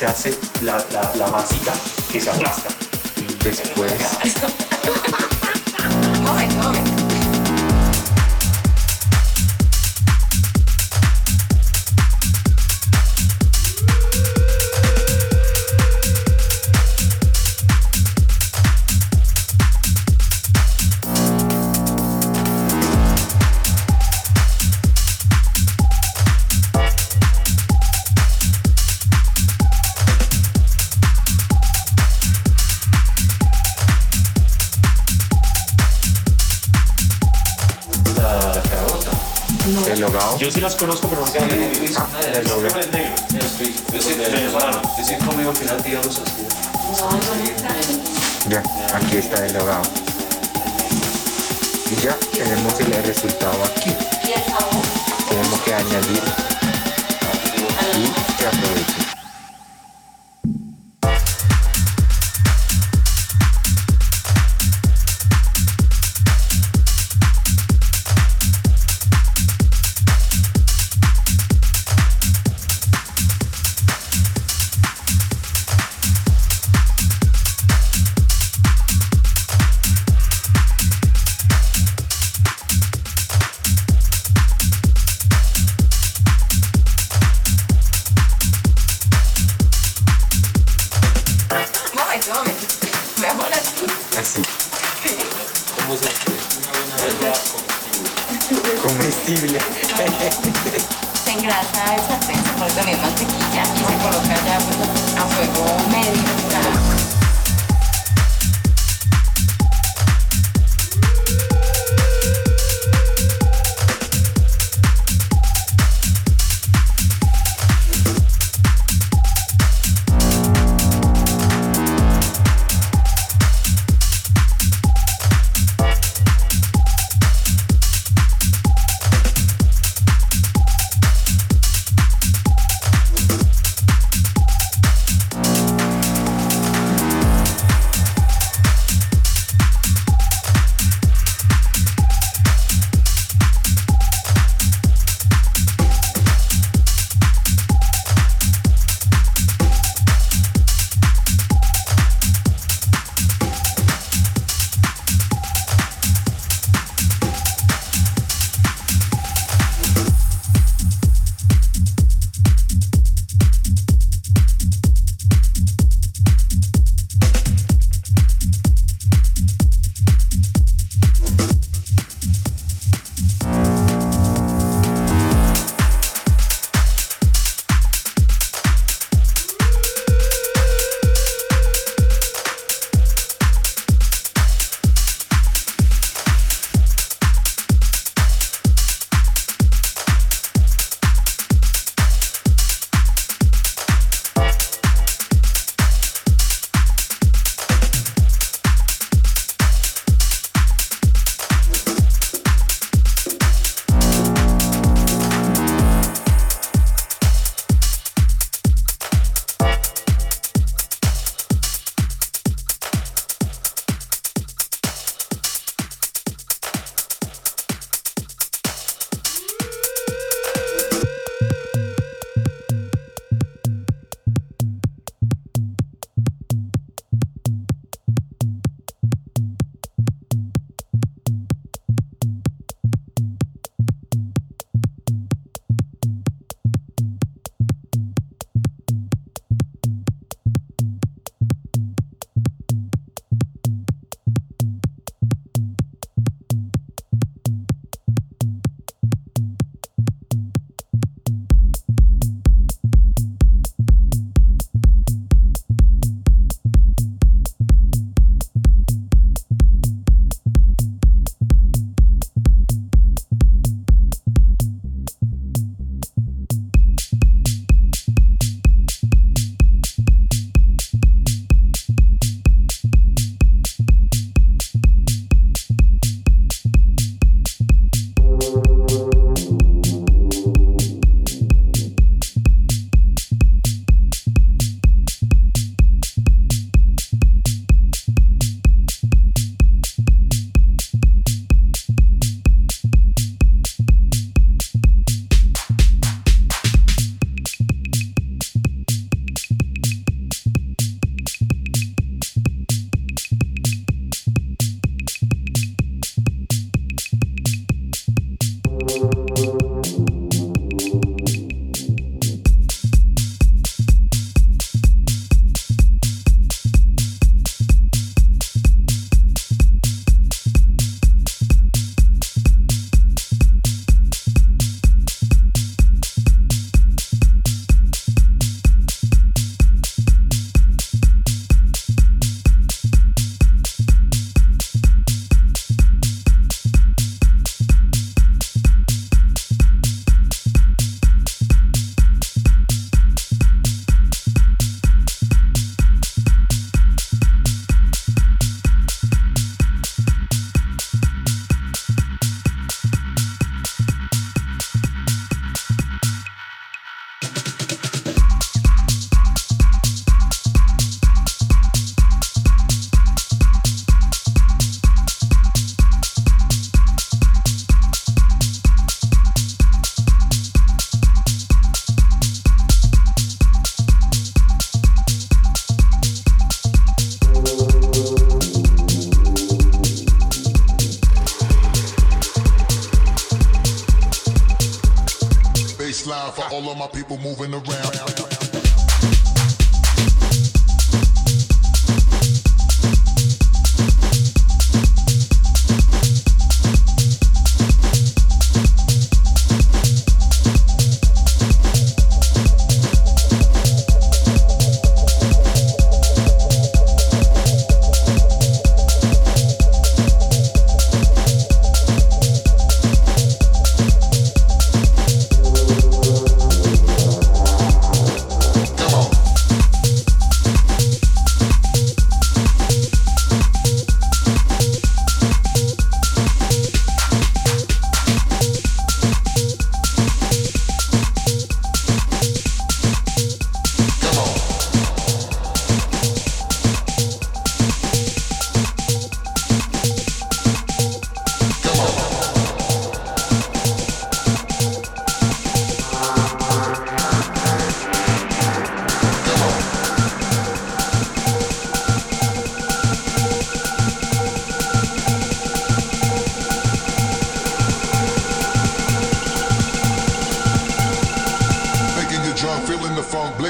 se hace la, la, la masita, El hogao. Yo sí las conozco, pero no sé el El negro. Venezolano. Yo he así. Ya, aquí está el hogao. Y ya tenemos el resultado aquí. Tenemos que añadir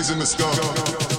blazing the sky.